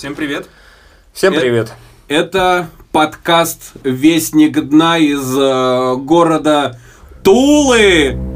Всем привет. Всем Э- привет. Это подкаст «Вестник дна» из э, города Тулы.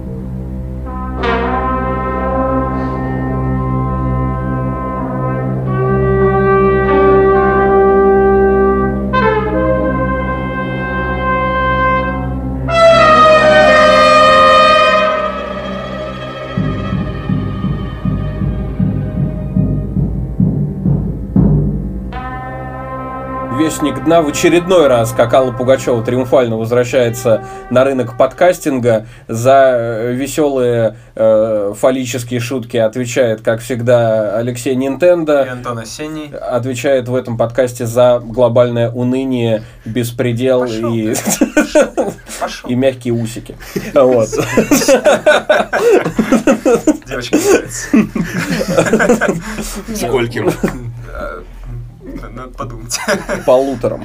Вестник дна в очередной раз, как Алла Пугачева триумфально возвращается на рынок подкастинга. За веселые э, фаллические шутки отвечает, как всегда, Алексей И Нинтендо. Антон Осенний. Отвечает в этом подкасте за глобальное уныние, беспредел Пошел и, Пошел. и мягкие усики. Вот. Девочка нравится. Скольким? Надо подумать. полуторам.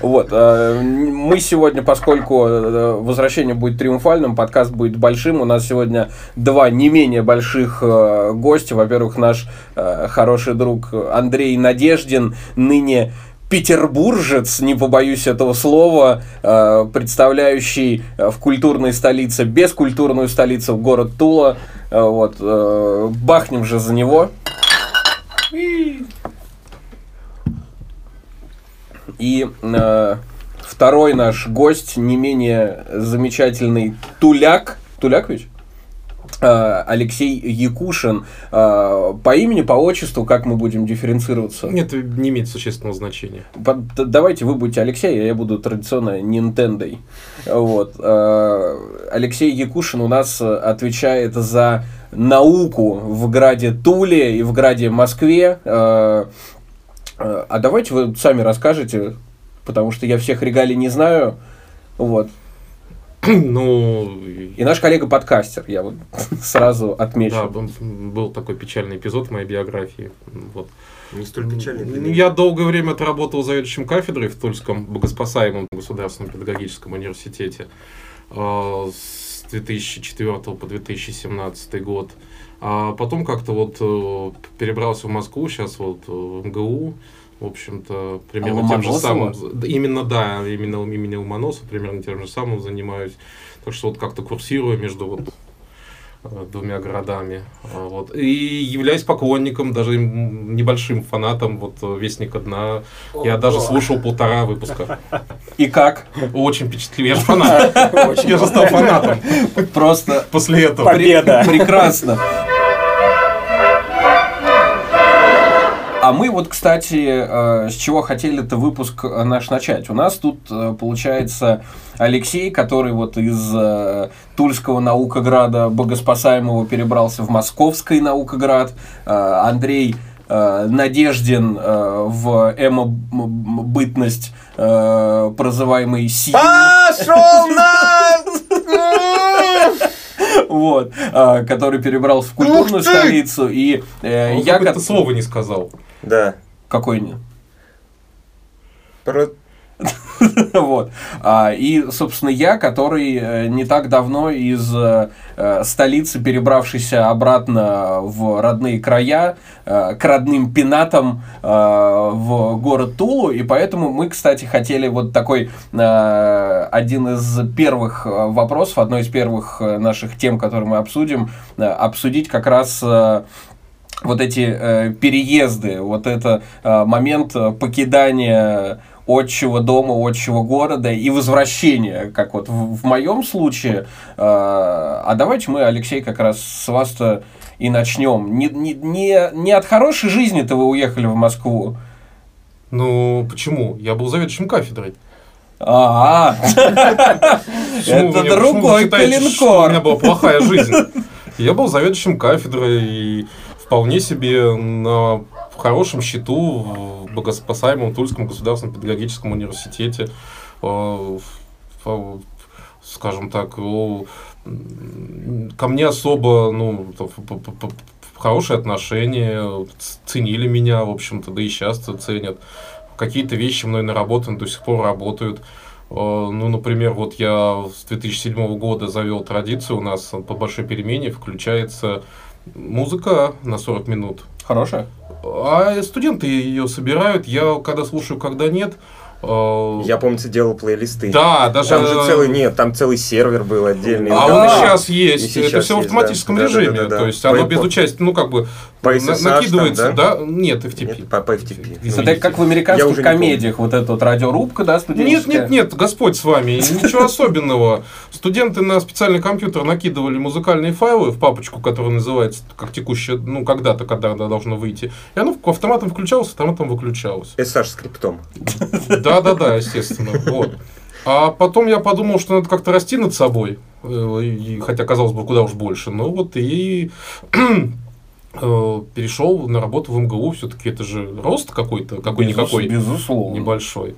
Вот. э, Мы сегодня, поскольку э, возвращение будет триумфальным, подкаст будет большим, у нас сегодня два не менее больших э, гостя. Во-первых, наш хороший друг Андрей Надеждин, ныне петербуржец, не побоюсь этого слова, представляющий в культурной столице, бескультурную столицу, город Тула. Вот. Бахнем же за него. И э, второй наш гость, не менее замечательный Туляк. Туляк ведь? Э, Алексей Якушин. Э, по имени, по отчеству, как мы будем дифференцироваться? Нет, не имеет существенного значения. Давайте вы будете Алексей, а я буду традиционно Нинтендой. Вот. Э, Алексей Якушин у нас отвечает за науку в граде Туле и в граде Москве. А давайте вы сами расскажете, потому что я всех регалий не знаю. Вот. Ну, И наш коллега-подкастер, я вот сразу отмечу. да, был такой печальный эпизод в моей биографии. Вот. Не столь печальный. Я долгое время отработал заведующим кафедрой в Тульском богоспасаемом государственном педагогическом университете э, с 2004 по 2017 год. А потом как-то вот э, перебрался в Москву, сейчас вот э, в МГУ, в общем-то, примерно тем же самым. Да, Именно, да, именно имени Ломоносова, примерно тем же самым занимаюсь. Так что вот как-то курсирую между вот э, двумя городами. А, Вот. И являюсь поклонником, даже небольшим фанатом вот Вестника Дна. Я даже слушал полтора выпуска. И как? Очень впечатлил. Я же фанат. Я же стал фанатом Просто после этого. Победа! Прекрасно. А мы вот, кстати, э, с чего хотели это выпуск э, наш начать. У нас тут, э, получается, Алексей, который вот из Тульского наукограда богоспасаемого перебрался в Московский наукоград. Андрей Надеждин э, в эмо-бытность прозываемый Си. Пошел на... вот, который перебрался в культурную столицу, и э, я как... слово не сказал. Да. Какой не? Про... вот. А, и, собственно, я, который э, не так давно из э, э, столицы, перебравшийся обратно в родные края, э, к родным пенатам э, в город Тулу, и поэтому мы, кстати, хотели вот такой один из первых вопросов, одной из первых наших тем, которые мы обсудим, обсудить как раз вот эти э, переезды, вот это э, момент э, покидания отчего дома, отчего города и возвращения, как вот в, в моем случае. Э, а давайте мы, Алексей, как раз с вас-то и начнем. Не, не, не, не от хорошей жизни-то вы уехали в Москву. Ну, почему? Я был заведующим кафедрой. А, Почему это другой что У меня была плохая жизнь. Я был заведующим кафедрой и вполне себе на хорошем счету в богоспасаемом Тульском государственном педагогическом университете. Э, в- Скажем так, ко мне особо, ну, хорошие отношения, ценили меня, в общем-то, да и сейчас ценят. Какие-то вещи мной наработаны, до сих пор работают. Э, Ну, например, вот я с 2007 года завел традицию, у нас по большой перемене включается музыка на 40 минут. Хорошая? А студенты ее собирают. Я когда слушаю, когда нет. э, Я, помнится, делал плейлисты. Да, даже... Там же целый, нет, там целый сервер был отдельный. А Да. он и сейчас есть. И это сейчас все в есть, автоматическом да. режиме. Да-да-да-да. То есть оно без участия, ну как бы По SSH накидывается, там, да? Нет, FTP. Нет, по, по FTP. Извините. Это как в американских комедиях, вот эта вот радиорубка, да, Нет, студенческая? нет, нет, Господь с вами, ничего особенного. Студенты на специальный компьютер накидывали музыкальные файлы в папочку, которая называется как текущая, ну когда-то, когда она должна выйти. И оно автоматом включалось, автоматом выключалось. SSH скриптом. Да, да, да, естественно. Вот. А потом я подумал, что надо как-то расти над собой. э, хотя, казалось бы, куда уж больше. Ну вот и перешел на работу в МГУ. Все-таки это же рост какой-то, какой-никакой Безусловно. небольшой.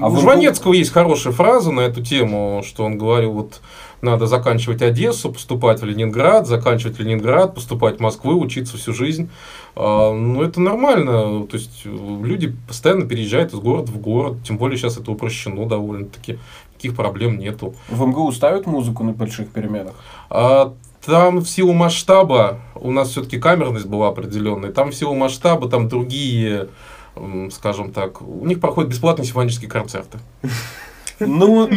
А у Жванецкого есть хорошая фраза на эту тему, что он говорил, вот надо заканчивать Одессу, поступать в Ленинград, заканчивать Ленинград, поступать в Москву, учиться всю жизнь. А, ну, это нормально. То есть, э, люди постоянно переезжают из города в город, тем более сейчас это упрощено довольно-таки. Никаких проблем нету. В МГУ ставят музыку на больших переменах? А там в силу масштаба, у нас все-таки камерность была определенная, там в силу масштаба, там другие, скажем так, у них проходят бесплатные симфонические концерты. Ну,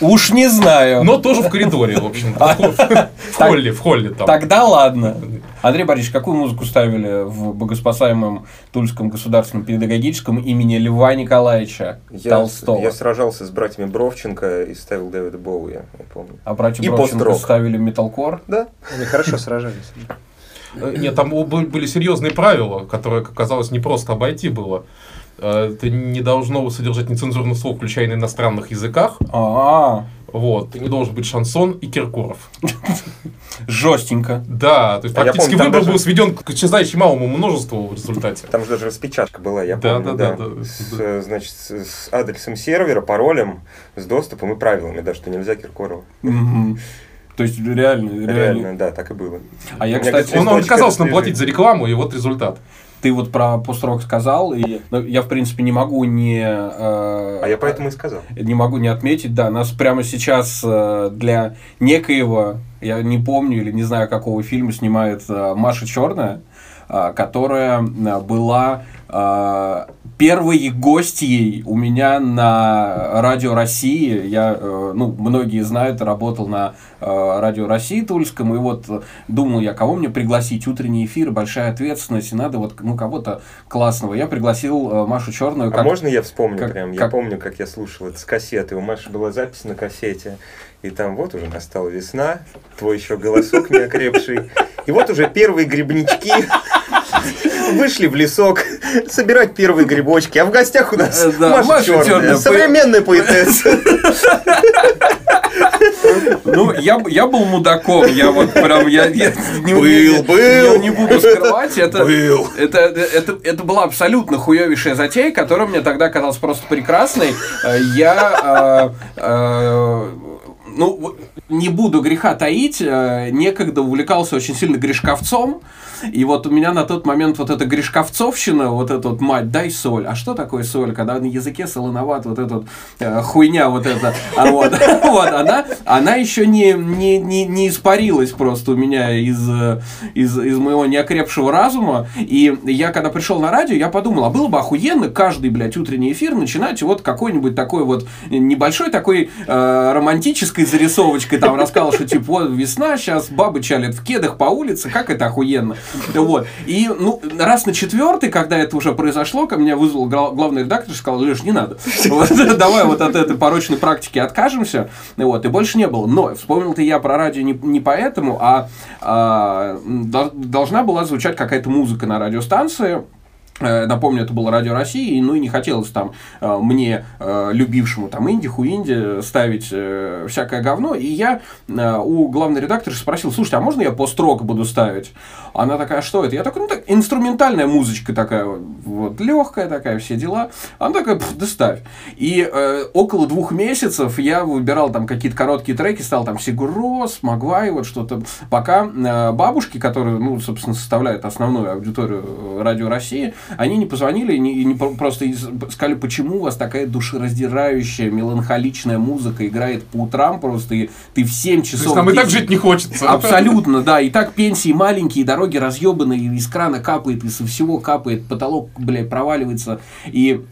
уж не знаю. Но тоже в коридоре, в общем. В холле, в холле там. Тогда ладно. Андрей Борисович, какую музыку ставили в богоспасаемом Тульском государственном педагогическом имени Льва Николаевича Я, Толстого? я сражался с братьями Бровченко и ставил Дэвида Боуи, я помню. А братья И Бровченко пост-рок. ставили металкор? Да? Они хорошо сражались. Э, Нет, там были серьезные правила, которые, как оказалось, не просто обойти было. Это не должно содержать нецензурных слов, включая на иностранных языках. А, Вот. Не должен быть шансон и Киркоров. жестенько. Да, то есть А практически помню, выбор даже- был сведен к исчезающему малому множеству в результате. Там же даже распечатка была, я Да, помню, да, да. да, да. С, э, значит, с, с адресом сервера, паролем, с доступом и правилами, да, что нельзя Киркорова. То есть реально, реально. Реально, да, так и было. А я, кстати, Он, он отказался нам платить за рекламу, и вот результат. Ты вот про пост-рок сказал, и ну, я, в принципе, не могу не... э, А я поэтому и сказал. не могу не отметить, да, нас прямо сейчас э, для некоего, я не помню или не знаю какого фильма снимает э, Маша Черная, которая э, была э, первой гостьей у меня на Радио России. Я, э, ну, многие знают, работал на э, Радио России Тульском, и вот э, думал я, кого мне пригласить, утренний эфир, большая ответственность, и надо вот, ну, кого-то классного. Я пригласил Машу Черную. А можно я вспомню как- прям? Я как- помню, как я слушал это с кассеты. У Маши была запись на кассете. И там вот уже настала весна, твой еще голосок не окрепший. И вот уже первые грибнички вышли в лесок собирать первые грибочки. А в гостях у нас Э, да, Маша, Маша Черная, Чёрная, современная поэтесса. Ну, я, я был мудаком, я вот прям, я, я не, Был, не- был. я не буду скрывать, это, Был. это, это, это была абсолютно хуевейшая затея, которая мне тогда казалась просто прекрасной. Э, Я, э, э, ну, не буду греха таить, э, некогда увлекался очень сильно грешковцом, и вот у меня на тот момент вот эта грешковцовщина, вот эта вот мать, дай соль. А что такое соль? Когда на языке солоноват, вот эта вот, э, хуйня вот эта, а вот, вот она, она еще не, не, не, не испарилась просто у меня из, э, из, из моего неокрепшего разума. И я когда пришел на радио, я подумал, а было бы охуенно каждый, блядь, утренний эфир начинать вот какой-нибудь такой вот небольшой такой э, романтической зарисовочкой, там рассказал, что типа вот весна, сейчас бабы чалят в кедах по улице, как это охуенно. Вот. И ну, раз на четвертый, когда это уже произошло, ко мне вызвал гла- главный редактор и сказал, Леш, не надо. Вот, давай вот от этой порочной практики откажемся. Вот, и больше не было. Но вспомнил-то я про радио не, не поэтому, а, а, дол- должна была звучать какая-то музыка на радиостанции. Э, Напомню, это было Радио России, ну и не хотелось там э, мне, э, любившему там инди, хуинди, ставить всякое говно. И я у главной редактора спросил, слушайте, а можно я пост-рок буду ставить? Она такая, что это? Я такой, ну так, инструментальная музычка такая, вот, легкая такая, все дела. Она такая, «Пф, да ставь. И э, около двух месяцев я выбирал там какие-то короткие треки, стал там Сигурос, Магвай, вот что-то. Пока э, бабушки, которые, ну, собственно, составляют основную аудиторию Радио России, они не позвонили и не, и не про- просто сказали, почему у вас такая душераздирающая, меланхоличная музыка играет по утрам просто, и ты в 7 То часов... есть нам и так жить не хочется. Абсолютно, да. И так пенсии маленькие, дороги разъебанные, из крана капает, из всего капает, потолок, блядь, проваливается. И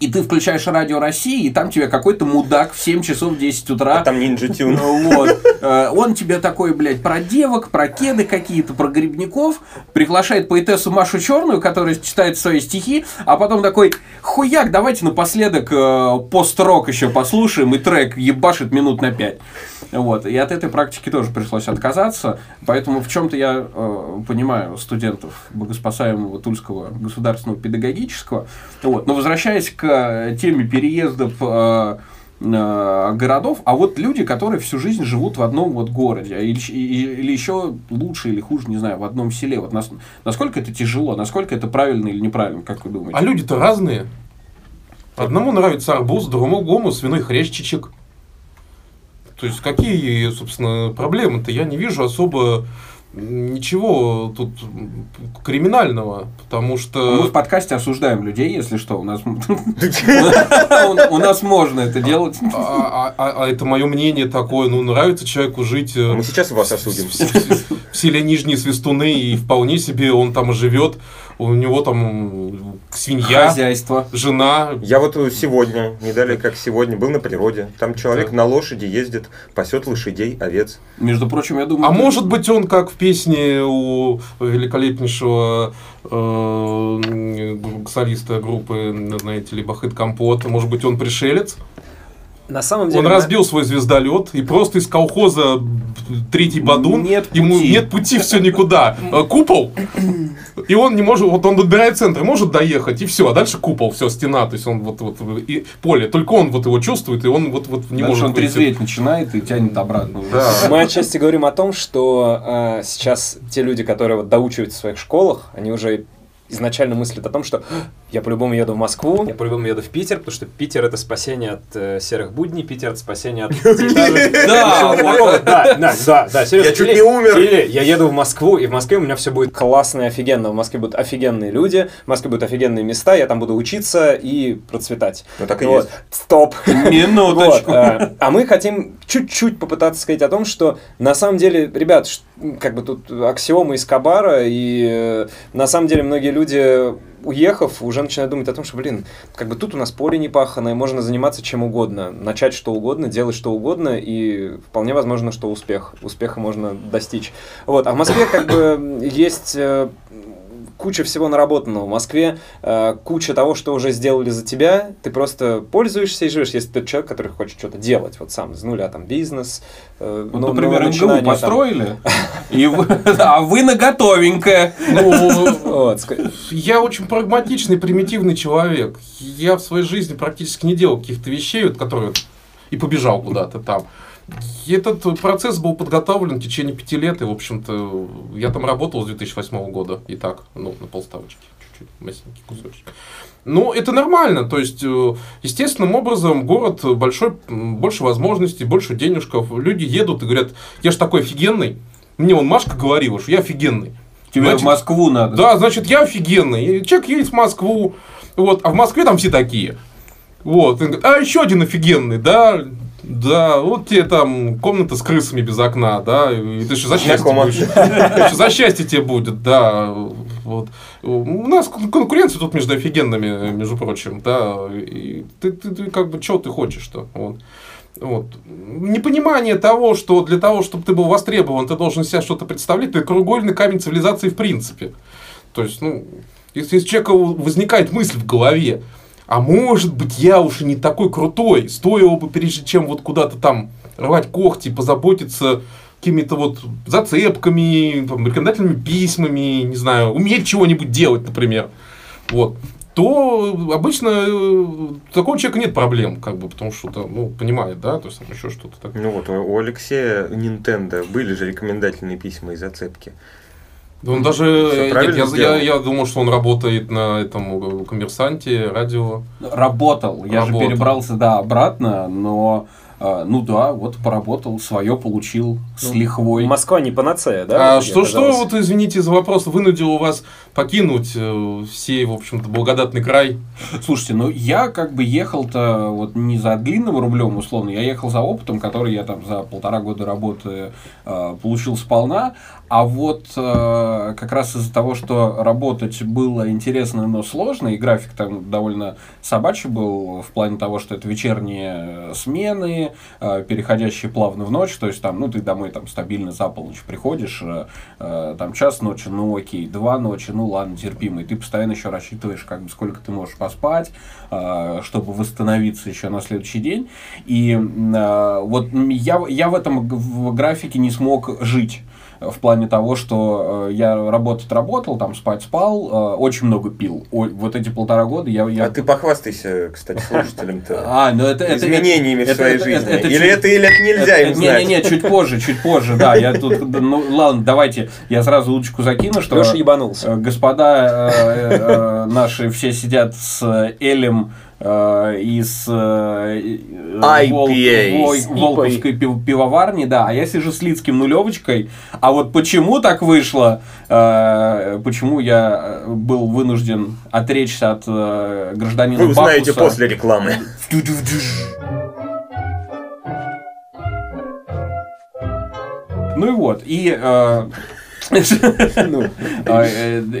и ты включаешь радио России, и там тебе какой-то мудак в 7 часов 10 утра. А там Ninja Tune. Ну Вот. Э, Он тебе такой, блядь, про девок, про кеды какие-то, про грибников, приглашает поэтессу Машу Черную, которая читает свои стихи, а потом такой, хуяк, давайте напоследок э, пост-рок еще послушаем, и трек ебашит минут на 5. Вот. И от этой практики тоже пришлось отказаться, поэтому в чем-то я э, понимаю студентов богоспасаемого Тульского государственного педагогического. Вот. Но возвращаясь к э, теме переездов э, э, городов, а вот люди, которые всю жизнь живут в одном вот городе, а или, или еще лучше или хуже, не знаю, в одном селе. Вот нас- насколько это тяжело, насколько это правильно или неправильно, как вы думаете? А люди-то разные. Одному нравится арбуз, другому свиной хрящичек. То есть какие, собственно, проблемы-то? Я не вижу особо ничего тут криминального, потому Мы что... в подкасте осуждаем людей, если что, у нас у нас можно это делать. А, а- а- а это мое мнение такое, ну, нравится человеку жить э, Мы сейчас вас осудим. в, селе Нижние Свистуны, и вполне себе он там живет, у него там свинья, Хозяйство. жена, Я вот сегодня, не далее как сегодня, был на природе. Там человек на лошади ездит, пасет лошадей, овец. Между прочим, я думаю... А может быть, он как в песне у великолепнейшего э, солиста группы, знаете ли, Бахыт Компот, может быть, он пришелец? На самом деле... Он разбил свой звездолет и просто из колхоза третий бадун. Нет Ему пути. нет пути, все никуда. Э, Купол. И он не может, вот он добирает центр, может доехать, и все, а дальше купол, все, стена, то есть он вот, вот, и поле, только он вот его чувствует, и он вот, вот не Дальше может он трезветь начинает и тянет обратно. Да. Мы отчасти говорим о том, что э, сейчас те люди, которые вот доучиваются в своих школах, они уже изначально мыслят о том, что я по-любому еду в Москву, я по-любому еду в Питер, потому что Питер это спасение от э, серых будней, Питер это спасение от... Да. Да, да, да, серьезно. Я чуть не умер. Или я еду в Москву, и в Москве у меня все будет классно и офигенно. В Москве будут офигенные люди, в Москве будут офигенные места, я там буду учиться и процветать. Ну так и Вот. есть. Стоп. Минуточку. Вот, а, мы хотим чуть-чуть попытаться сказать о том, что на самом деле, ребят, как бы тут аксиомы из Кабара, и э, на самом деле многие люди, уехав, уже начинают думать о том, что, блин, как бы тут у нас поле не паханое, можно заниматься чем угодно, начать что угодно, делать что угодно, и вполне возможно, что успех, успеха можно достичь. Вот, а в Москве как бы есть э, куча всего наработанного. В Москве э, куча того, что уже сделали за тебя, ты просто пользуешься и живешь, если ты человек, который хочет что-то делать, вот сам, с нуля, там, бизнес, э, Вот, но- например, МГУ там. построили, а вы на готовенькое. Ну, Я очень прагматичный, примитивный человек. Я в своей жизни практически не делал каких-то вещей, вот, которые и побежал куда-то там. Этот процесс был подготовлен в течение пяти лет, и, в общем-то, я там работал с 2008 года, и так, ну, на полставочки, чуть-чуть, масенький кусочек. Ну, это нормально, то есть, э, естественным образом город большой, больше возможностей, больше денежков, люди едут и говорят, я ж такой офигенный, мне он Машка говорила, что я офигенный. Тебе в Значит, Москву надо. да, значит, я офигенный. Человек едет в Москву, вот, а в Москве там все такие. Вот, он говорит, а еще один офигенный, да, да, вот тебе там комната с крысами без окна, да, и ты что, за счастье будешь? Ты за счастье тебе будет, да, вот. У нас кон- конкуренция тут между офигенными, между прочим, да, и ты, ты, ты как бы, что ты хочешь-то, вот. Вот. Непонимание того, что для того, чтобы ты был востребован, ты должен себя что-то представлять, это кругольный камень цивилизации в принципе. То есть, ну, если у человека возникает мысль в голове, а может быть, я уж и не такой крутой, стоило бы, прежде чем вот куда-то там рвать когти, позаботиться какими-то вот зацепками, там, рекомендательными письмами, не знаю, уметь чего-нибудь делать, например. Вот то обычно э, у такого человека нет проблем, как бы, потому что, ну, понимает, да, то есть там еще что-то такое. Ну вот, у Алексея Nintendo были же рекомендательные письма и зацепки. Да Он даже, Всё нет, я, сделал. я, я думал, что он работает на этом э, коммерсанте, радио. Работал. Я же Работал. перебрался, да, обратно, но, э, ну да, вот поработал, свое получил с Ну, лихвой. Москва не панацея, да? а что, что, вот извините за вопрос, вынудило вас покинуть э, сей, в общем-то, благодатный край. Слушайте, ну я как бы ехал-то вот не за длинным рублем, условно, я ехал за опытом, который я там за полтора года работы э, получил сполна, а вот э, как раз из-за того, что работать было интересно, но сложно, и график там довольно собачий был в плане того, что это вечерние смены, э, переходящие плавно в ночь, то есть там, ну, ты домой там стабильно за полночь приходишь, э, э, там час ночи, ну, окей, два ночи, ну, ладно, терпимо, и ты постоянно еще рассчитываешь, как бы, сколько ты можешь поспать, э, чтобы восстановиться еще на следующий день, и э, вот я, я в этом графике не смог жить в плане того, что э, я работать работал, там спать спал, э, очень много пил. Ой, вот эти полтора года я... я... А ты похвастайся, кстати, слушателям-то. А, ну это... это изменениями это- в своей жизни. или это, или это нельзя им знать. Не-не-не, чуть позже, чуть позже, да. Я тут, ну ладно, давайте я сразу удочку закину, что Леша ебанулся. э, господа наши все сидят с Элем э, и с э, IPA, Вол- с Вол- Волковской пив- пивоварни, да, а я сижу с Лицким нулевочкой, а вот почему так вышло, э, почему я э, был вынужден отречься от э, гражданина Вы узнаете Бакуса. после рекламы. Ну и вот, и... э, А, э,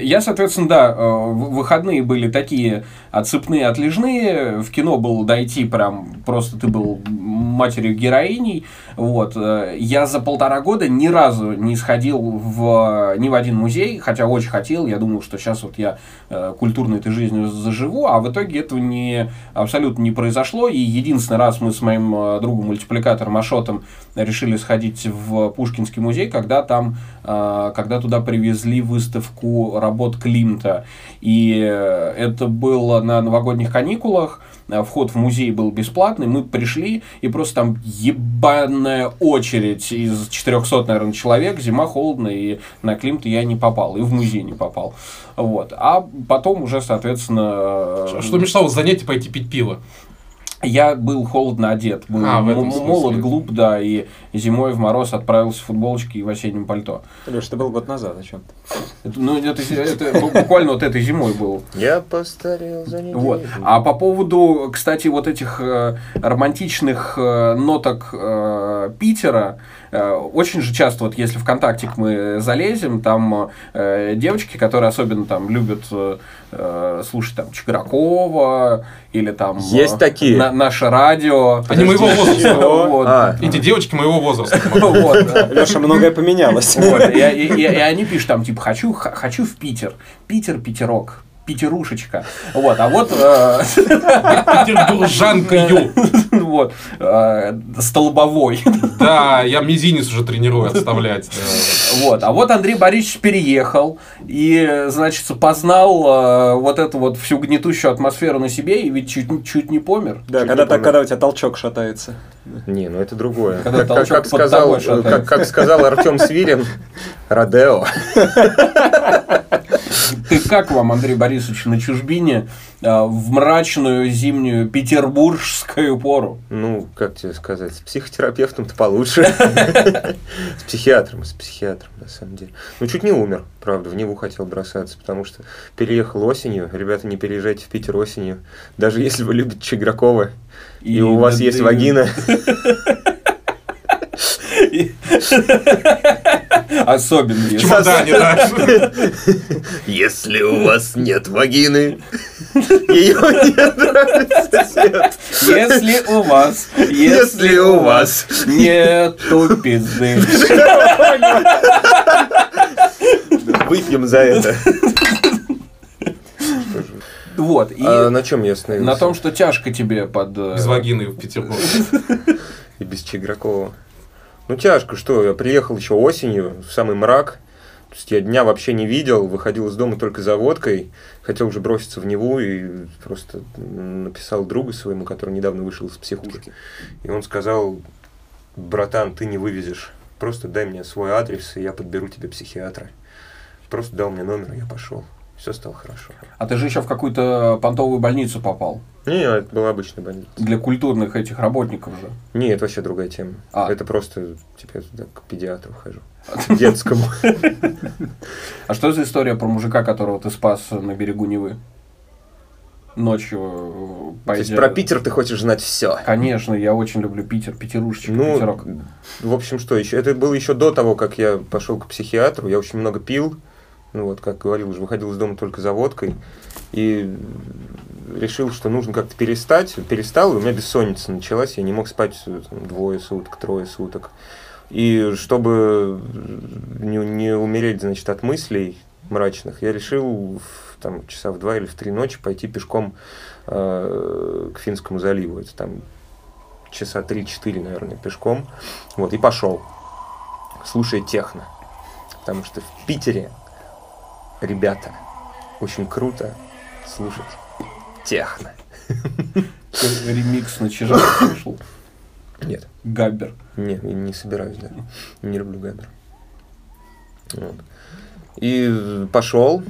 Я, соответственно, да, э, выходные были такие отсыпные, отлежные. В кино было дойти прям, просто ты был матерью героиней. Вот. э, Я за полтора года ни разу не сходил в, ни в один музей, хотя очень хотел. Я думал, что сейчас вот я э, культурной этой жизнью заживу, а в итоге этого не, абсолютно не произошло. И единственный раз мы с моим э, другом-мультипликатором Ашотом решили сходить в Пушкинский музей, когда там, э, когда туда привезли выставку работ Климта. И э, это было на новогодних каникулах. Э, Вход в музей был бесплатный. Мы пришли, и просто там ебаная очередь из 400, наверное, человек. Зима холодная, и на Климта я не попал, и в музей не попал. Вот. А потом уже, соответственно... Что мешало занять и пойти пить пиво? Я был холодно одет, был А, в этом м- смысле. молод, глуп, да, и зимой в мороз отправился в футболочке и в осеннем пальто. Леш, это был год назад, о чем Это, ну, это, это буквально вот этой зимой был. Я постарел за неделю. Вот. А по поводу, кстати, вот этих э, романтичных э, ноток э, Питера, очень же часто, вот если ВКонтактик мы залезем, там э, девочки, которые особенно там любят э, э, слушать там Чигракова или там Есть э, такие? на- наше радио. Они моего возраста. Вот. А. Эти девочки моего возраста. Вот, да. Леша, многое поменялось. Вот, и, и- и- и они пишут там, типа, хочу, хочу в Питер. Питер, Питерок. Питерушечка. Вот, а вот, э, Петербуржанкою. вот э, столбовой. Да, я мизинец уже тренирую отставлять. Вот, а вот Андрей Борисович переехал и, значит, познал э, вот эту вот всю гнетущую атмосферу на себе и ведь чуть, чуть не помер. Да, когда, так, когда у тебя толчок шатается. Не, ну это другое. Когда Как, толчок как сказал, как, как сказал Артем Свирин, Родео. Ты как вам, Андрей Борисович, на чужбине э, в мрачную зимнюю петербургскую пору? Ну, как тебе сказать, с психотерапевтом-то получше. С психиатром, с психиатром, на самом деле. Ну, чуть не умер, правда, в Неву хотел бросаться, потому что переехал осенью. Ребята, не переезжайте в Питер осенью. Даже если вы любите Чигракова, и, у вас есть вагина, Особенно В если- чемодане, да. если у вас нет вагины, ее не нравится свет. Если у вас, Если у вас нету пизды. Выпьем за это. Вот, и А на чем я остановился? на том, что тяжко тебе под... э, Без вагины в Петербурге. И без Чигракова. Ну, тяжко, что я приехал еще осенью, в самый мрак. То есть я дня вообще не видел, выходил из дома только за водкой. Хотел уже броситься в Неву и просто написал другу своему, который недавно вышел из психушки. И он сказал, братан, ты не вывезешь. Просто дай мне свой адрес, и я подберу тебе психиатра. Просто дал мне номер, и я пошел. Все стало хорошо. А ты же еще в какую-то понтовую больницу попал. Не, это была обычная больница. Для культурных этих работников же. Не, это вообще другая тема. А. Это просто, типа, я туда к педиатру хожу. Детскому. А что за история про мужика, которого ты спас на берегу Невы? Ночью э, То есть пойдя- про Питер ты хочешь знать все. Конечно, я очень люблю Питер, Петерушечек, Ну, Питерок. в общем, что еще? Это было еще до того, как я пошел к психиатру. Я очень много пил. Ну вот, как говорил, уже выходил из дома только за водкой. И решил, что нужно как-то перестать. Перестал, и у меня бессонница началась. Я не мог спать э, там, двое суток, трое суток. И чтобы не, не умереть, значит, от мыслей мрачных, я решил в, там, часа в два или в три ночи пойти пешком э, к Финскому заливу. Это там часа 3-4, наверное, пешком. Вот, и пошел. Слушая техно. Потому что в Питере, ребята, очень круто слушать техно. Ремикс на Чижах слышал. Нет, Габбер. не, я не собираюсь, да. Не люблю Габер. Вот. И пошел,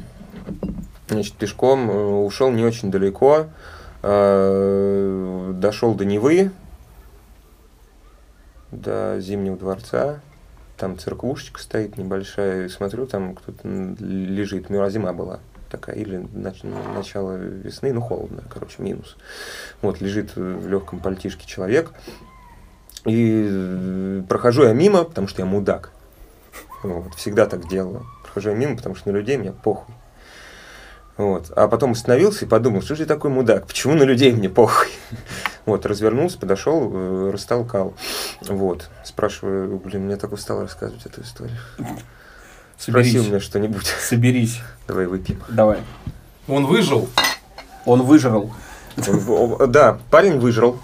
значит, пешком, э, ушел не очень далеко, э, дошел до Невы, до Зимнего дворца, там церквушечка стоит небольшая, смотрю, там кто-то лежит, ну, а зима была такая, или нач- начало весны, ну, холодно, короче, минус. Вот, лежит в легком пальтишке человек, и э, прохожу я мимо, потому что я мудак. Вот, всегда так делаю. Прохожу я мимо, потому что на людей мне похуй. Вот. А потом остановился и подумал, что же я такой мудак, почему на людей мне похуй? Вот, развернулся, подошел, э, растолкал. Вот. Спрашиваю, блин, мне так устал рассказывать эту историю. Спросил Соберись. меня что-нибудь. Соберись. Давай выпьем. Давай. Он выжил. Он выжрал. Да, парень выжрал.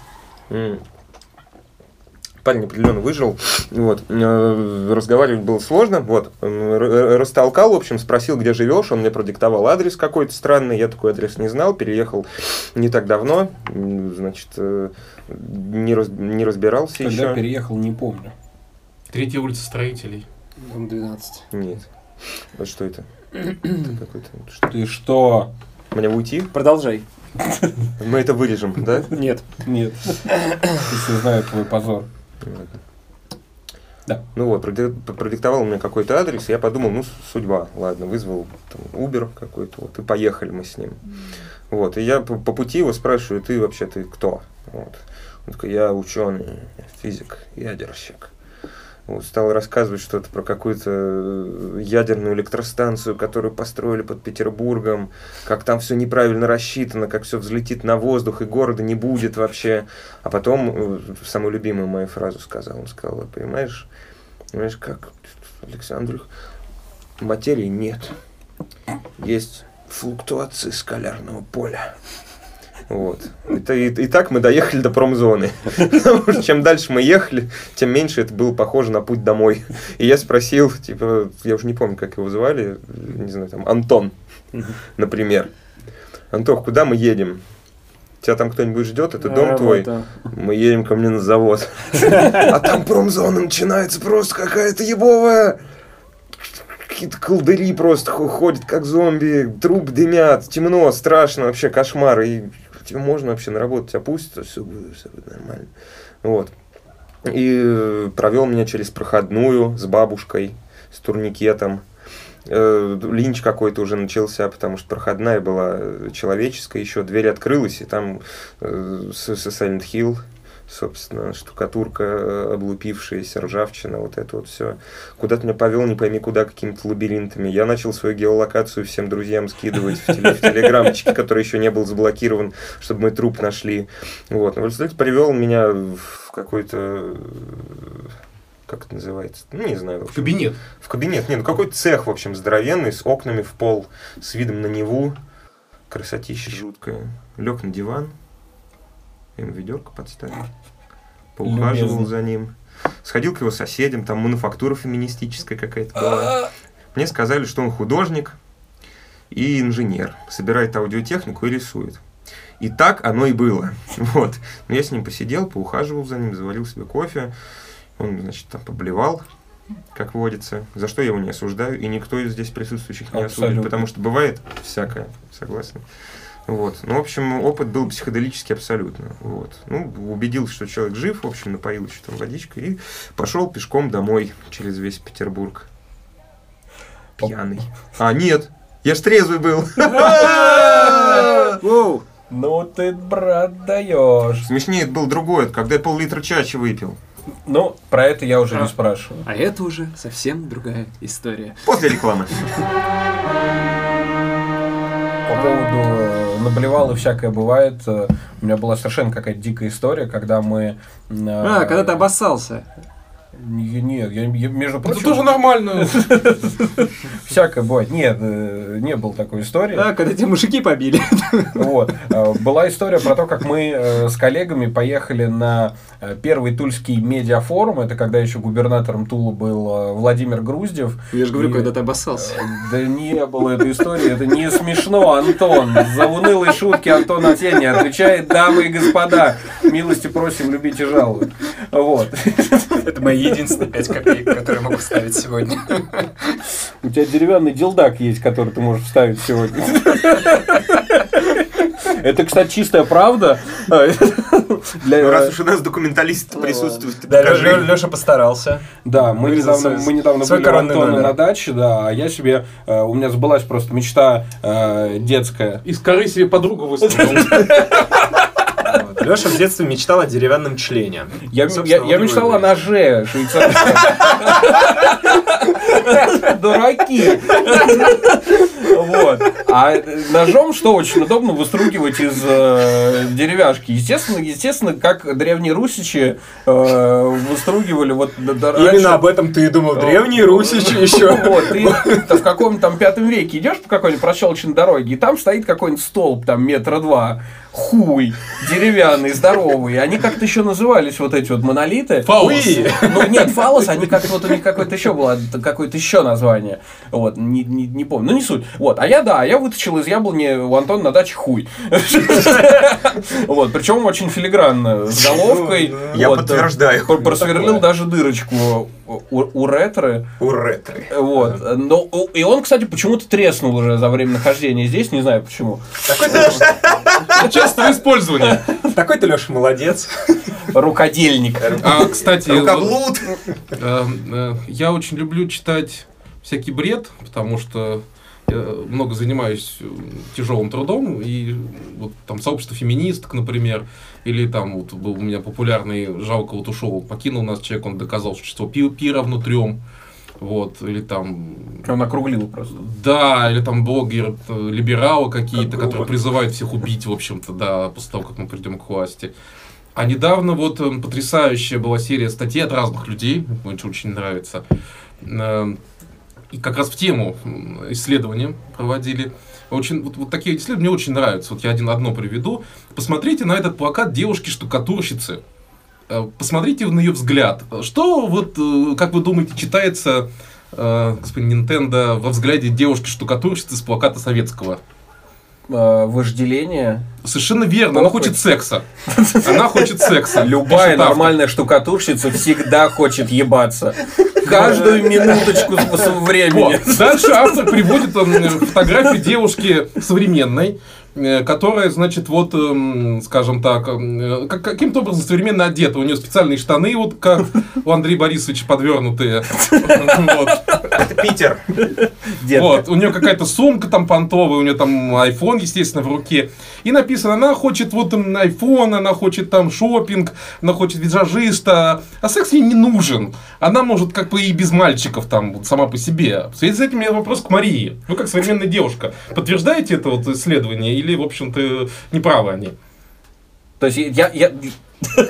Парень определенно выжил. Вот. Э, Разговаривать было сложно. Вот. Растолкал, в общем, спросил, где живешь. Он мне продиктовал адрес какой-то странный. Я такой адрес не знал. Переехал не так давно. Значит, э, не, раз- не разбирался Когда еще. переехал, не помню. Третья улица строителей. Дом 12. Нет. Вот что это? Это какой-то... что? Ты что? Мне уйти? Продолжай. Мы это вырежем, да? Нет. Нет. Если знаю твой позор. Да. Ну вот, проди- продиктовал мне какой-то адрес, и я подумал, ну, судьба, ладно, вызвал там, Uber какой-то, вот, и поехали мы с ним. Вот, и я по, по пути его спрашиваю, ты вообще, ты кто? Вот. Он такой, я ученый, физик, ядерщик. Вот, стал рассказывать что-то про какую-то э, ядерную электростанцию, которую построили под Петербургом, как там все неправильно рассчитано, как все взлетит на воздух, и города не будет вообще. А потом э, самую любимую мою фразу сказал. Он сказал, понимаешь, понимаешь, как, Александр, материи нет. Есть флуктуации скалярного поля. Вот. И, и- и так мы доехали до промзоны. Потому что чем дальше мы ехали, тем меньше это было похоже на путь домой. И я спросил, типа, я уже не помню, как его звали, не знаю, там, Антон, например. Антох, куда мы едем? Тебя там кто-нибудь ждет? Это дом твой? Работа. Мы едем ко мне на завод. А там промзона начинается просто какая-то ебовая. Какие-то колдыри просто хо- ходят, как зомби, труп дымят, темно, страшно, вообще кошмар. И тебе можно вообще на работу тебя пустят, все будет, все будет нормально. Вот. И э, провел меня через проходную с бабушкой, с турникетом. Э, Линч какой-то уже начался, потому что проходная была э, человеческая, еще дверь открылась, и там Silent Hill, собственно, штукатурка э, облупившаяся, ржавчина, вот это вот все. Куда-то меня повел, не пойми куда, какими-то лабиринтами. Я начал свою геолокацию всем друзьям скидывать в, теле- в телеграмчике, который еще не был заблокирован, чтобы мы труп нашли. Вот. Но в результате привел меня в какой-то э, как это называется? Ну, не знаю. в общем. Кабинет. В кабинет. Не, ну какой-то цех, в общем, здоровенный, с окнами в пол, с видом на Неву. Красотища жуткая. Лег на диван. Ему ведерко подставил. Поухаживал Любезно. за ним. Сходил к его соседям, там мануфактура феминистическая какая-то была. Мне сказали, что он художник и инженер. Собирает аудиотехнику и рисует. И так оно и было. Вот. Но я с ним посидел, поухаживал за ним, заварил себе кофе. Он, значит, там поблевал как водится, за что я его не осуждаю, и никто из здесь присутствующих не Абсолютно. осудит, потому что бывает всякое, согласен. Вот. Ну, в общем, опыт был психоделический абсолютно. Вот. Ну, убедился, что человек жив, в общем, напоил еще там водичкой и пошел пешком домой через весь Петербург. Пьяный. А, нет, я ж трезвый был. Ну ты, брат, даешь. Смешнее это был другой, это когда я пол-литра чачи выпил. Ну, про это я уже А. не спрашиваю. А это уже совсем другая история. После рекламы. По поводу э, наблевал и всякое бывает. э, У меня была совершенно какая-то дикая история, когда мы... э, А, когда ты обоссался. Не- Нет, я, я, между Это прочим, тоже нормально. всякое бывает. Нет, э, не было такой истории. А, когда тебя мужики побили. Вот. Э, Была история про то, как мы э, с коллегами поехали на первый Тульский медиафорум. Это когда еще губернатором Тула был Владимир Груздев. Я же говорю, И- когда ты обоссался. Да не было этой истории, это не смешно, Антон. За унылые шутки Антон Атени отвечает, дамы и господа, милости просим, любите, жалуют. Вот. Это мои единственные 5 копеек, которые я могу вставить сегодня. У тебя деревянный дилдак есть, который ты можешь вставить сегодня. Это, кстати, чистая правда. Для- Ну, раз уж у нас документалист присутствует, Да, покажи. Леша постарался. Да, мы Вырезал недавно, свой- мы недавно были у Антона на даче, да, а я себе, э, у меня сбылась просто мечта э, детская. Из коры себе подругу выставил. Леша в детстве мечтал о деревянном члене. Я, я, я мечтал о ноже швейцарском. Дураки. Вот. А ножом что очень удобно выстругивать из э, деревяшки. Естественно, естественно, как древние русичи э, выстругивали вот раньше- Именно об этом ты и думал. Древние русичи еще. Вот, ты в каком-то там пятом веке идешь по какой-нибудь проселочной дороге, и там стоит какой-нибудь столб, там метра два, хуй, деревянный, здоровый. Они как-то еще назывались, вот эти вот монолиты. Фаус. Ну, нет, фалос, они как-то вот у них какое-то еще было, какое-то еще название. Вот, не, не, не помню. Ну, не суть. Вот, а я, да, я вытащил из яблони у Антона на даче хуй. Вот, причем очень филигранно, с головкой. Я подтверждаю. пр- Просверлил даже дырочку у, ретры. У ретры. Вот. Но, и он, кстати, почему-то треснул уже за время нахождения здесь, не знаю почему. Частого использования. Такой ты, Леша, молодец. Рукодельник. А, кстати, Рукоблуд. э, э, я очень люблю читать всякий бред, потому что я много занимаюсь э, тяжелым трудом, и вот там сообщество феминисток, например, или там вот был у меня популярный, жалко вот ушел, покинул нас человек, он доказал, что пи, пи равно трем, вот, или там Он округлил просто. Да, или там блогеры, э, либералы какие-то, Как которые призывают всех убить, в общем-то, да, после того, как мы придем к власти. А недавно вот э, потрясающая была серия статей от разных людей, мне очень- нравится. Э, И как раз в тему исследования проводили. Очень, вот, вот такие исследования мне очень нравятся. Вот я один, одно приведу. Посмотрите на этот плакат девушки-штукатурщицы. Э, Посмотрите на ее взгляд. Что вот, э, как вы думаете, читается э, господин Нинтендо во взгляде девушки-штукатурщицы с плаката советского? Вожделение. Совершенно верно, она хочет секса. Она хочет секса. Любая нормальная штукатурщица всегда хочет ебаться. Каждую минуточку с- с времени. Вот. Дальше автор приводит фотографию девушки современной, которая, значит, вот, эм, скажем так, эм, как- каким-то образом современно одета. У нее специальные штаны, вот как у Андрея Борисовича подвернутые. Питер. Вот, у нее какая-то сумка там понтовая, у нее там iPhone, естественно, в руке. И написано, она хочет вот iPhone, она хочет там шопинг, она хочет визажиста, а секс ей не нужен. Она может как бы и без мальчиков там сама по себе. В связи с этим у меня вопрос к Марии. Вы как современная девушка, подтверждаете это вот исследование или, в общем-то, неправы они? То есть я, я,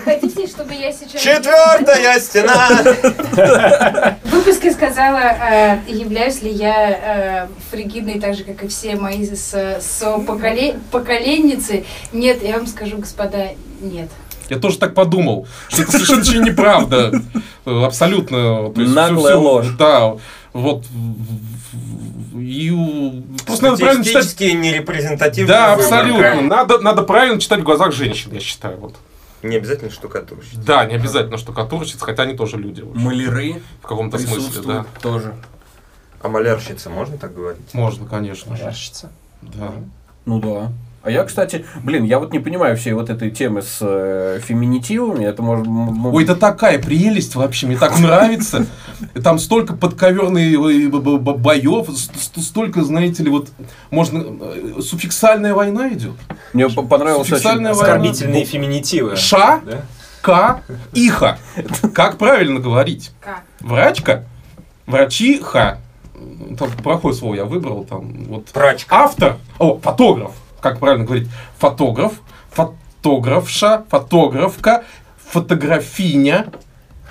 Хотите, чтобы я сейчас... Четвертая стена. В выпуске сказала, э, являюсь ли я э, фригидной, так же, как и все мои поколе- поколенницы. Нет, я вам скажу, господа, нет. Я тоже так подумал, что это совершенно неправда. Абсолютно. Наглая ложь. Да. Вот. И у- просто надо правильно читать Статистически нерепрезентативный. Да, абсолютно. Надо, надо правильно читать в глазах женщин, я считаю. Вот. Не обязательно штукатурщик. Да, не обязательно штукатурщиц, хотя они тоже люди. Маляры В каком-то смысле, да. тоже. А малярщица, можно так говорить? Можно, конечно же. Ярщица. Да. Ну да. А я, кстати, блин, я вот не понимаю всей вот этой темы с э, феминитивами. Это может... Ой, это такая прелесть вообще, мне так нравится. Там столько подковерных боев, столько, знаете ли, вот можно... э, Суффиксальная война идет. Мне по- понравилось очень... Суффиксальная война. Оскорбительные феминитивы. Ша? К, Иха. Как правильно говорить? Врачка, врачиха. Там плохое слово я выбрал. Там вот Прачка. автор, о, фотограф, как правильно говорить, фотограф, фотографша, фотографка, фотографиня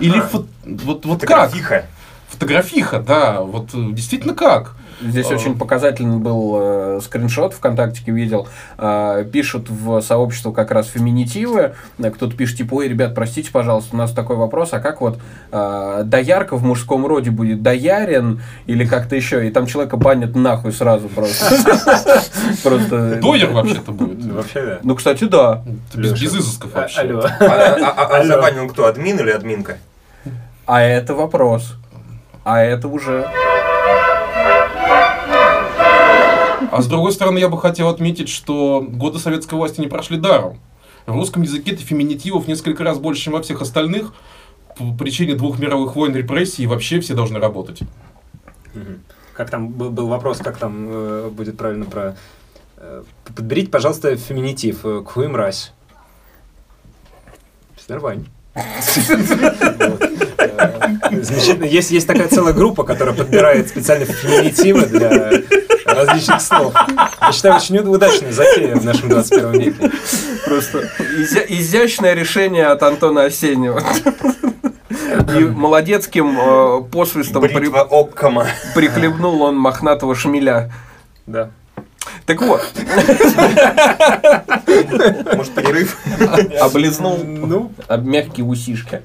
или фо- вот, вот как? Фотографиха. Фотографиха, да, вот э, действительно как? Здесь А. очень показательный был э, скриншот ВКонтактике видел. Э, пишут в сообщество как раз феминитивы. Э, Кто-то пишет, типа, ой, ребят, простите, пожалуйста, у нас такой вопрос, а как вот э, доярка в мужском роде будет доярен или как-то еще? И там человека банят нахуй сразу просто. Просто... Дойер вообще-то будет. Вообще, да. Ну, кстати, да. Без, изысков А- вообще. Алло. А, а- а- забанил кто, админ или админка? А это вопрос. А это уже... А с другой стороны, я бы хотел отметить, что годы советской власти не прошли даром. В русском языке феминитивов несколько раз больше, чем во всех остальных. По причине двух мировых войн, репрессий, вообще все должны работать. Как там был, вопрос, как там э, будет правильно про... э, подберите, пожалуйста, феминитив. э, Кхуй мразь. Нормально. Вот. Э, Замечательно. Есть, есть такая целая группа, которая подбирает специально феминитивы для различных слов. Я считаю, очень удачная затея в нашем 21 веке. Просто изя- изящное решение от Антона Осеннего. И молодецким э, посвистом при- Оккама. прихлебнул он мохнатого шмеля. Да. Так вот, Может, перерыв? облизнул Ну, об мягкие усишки.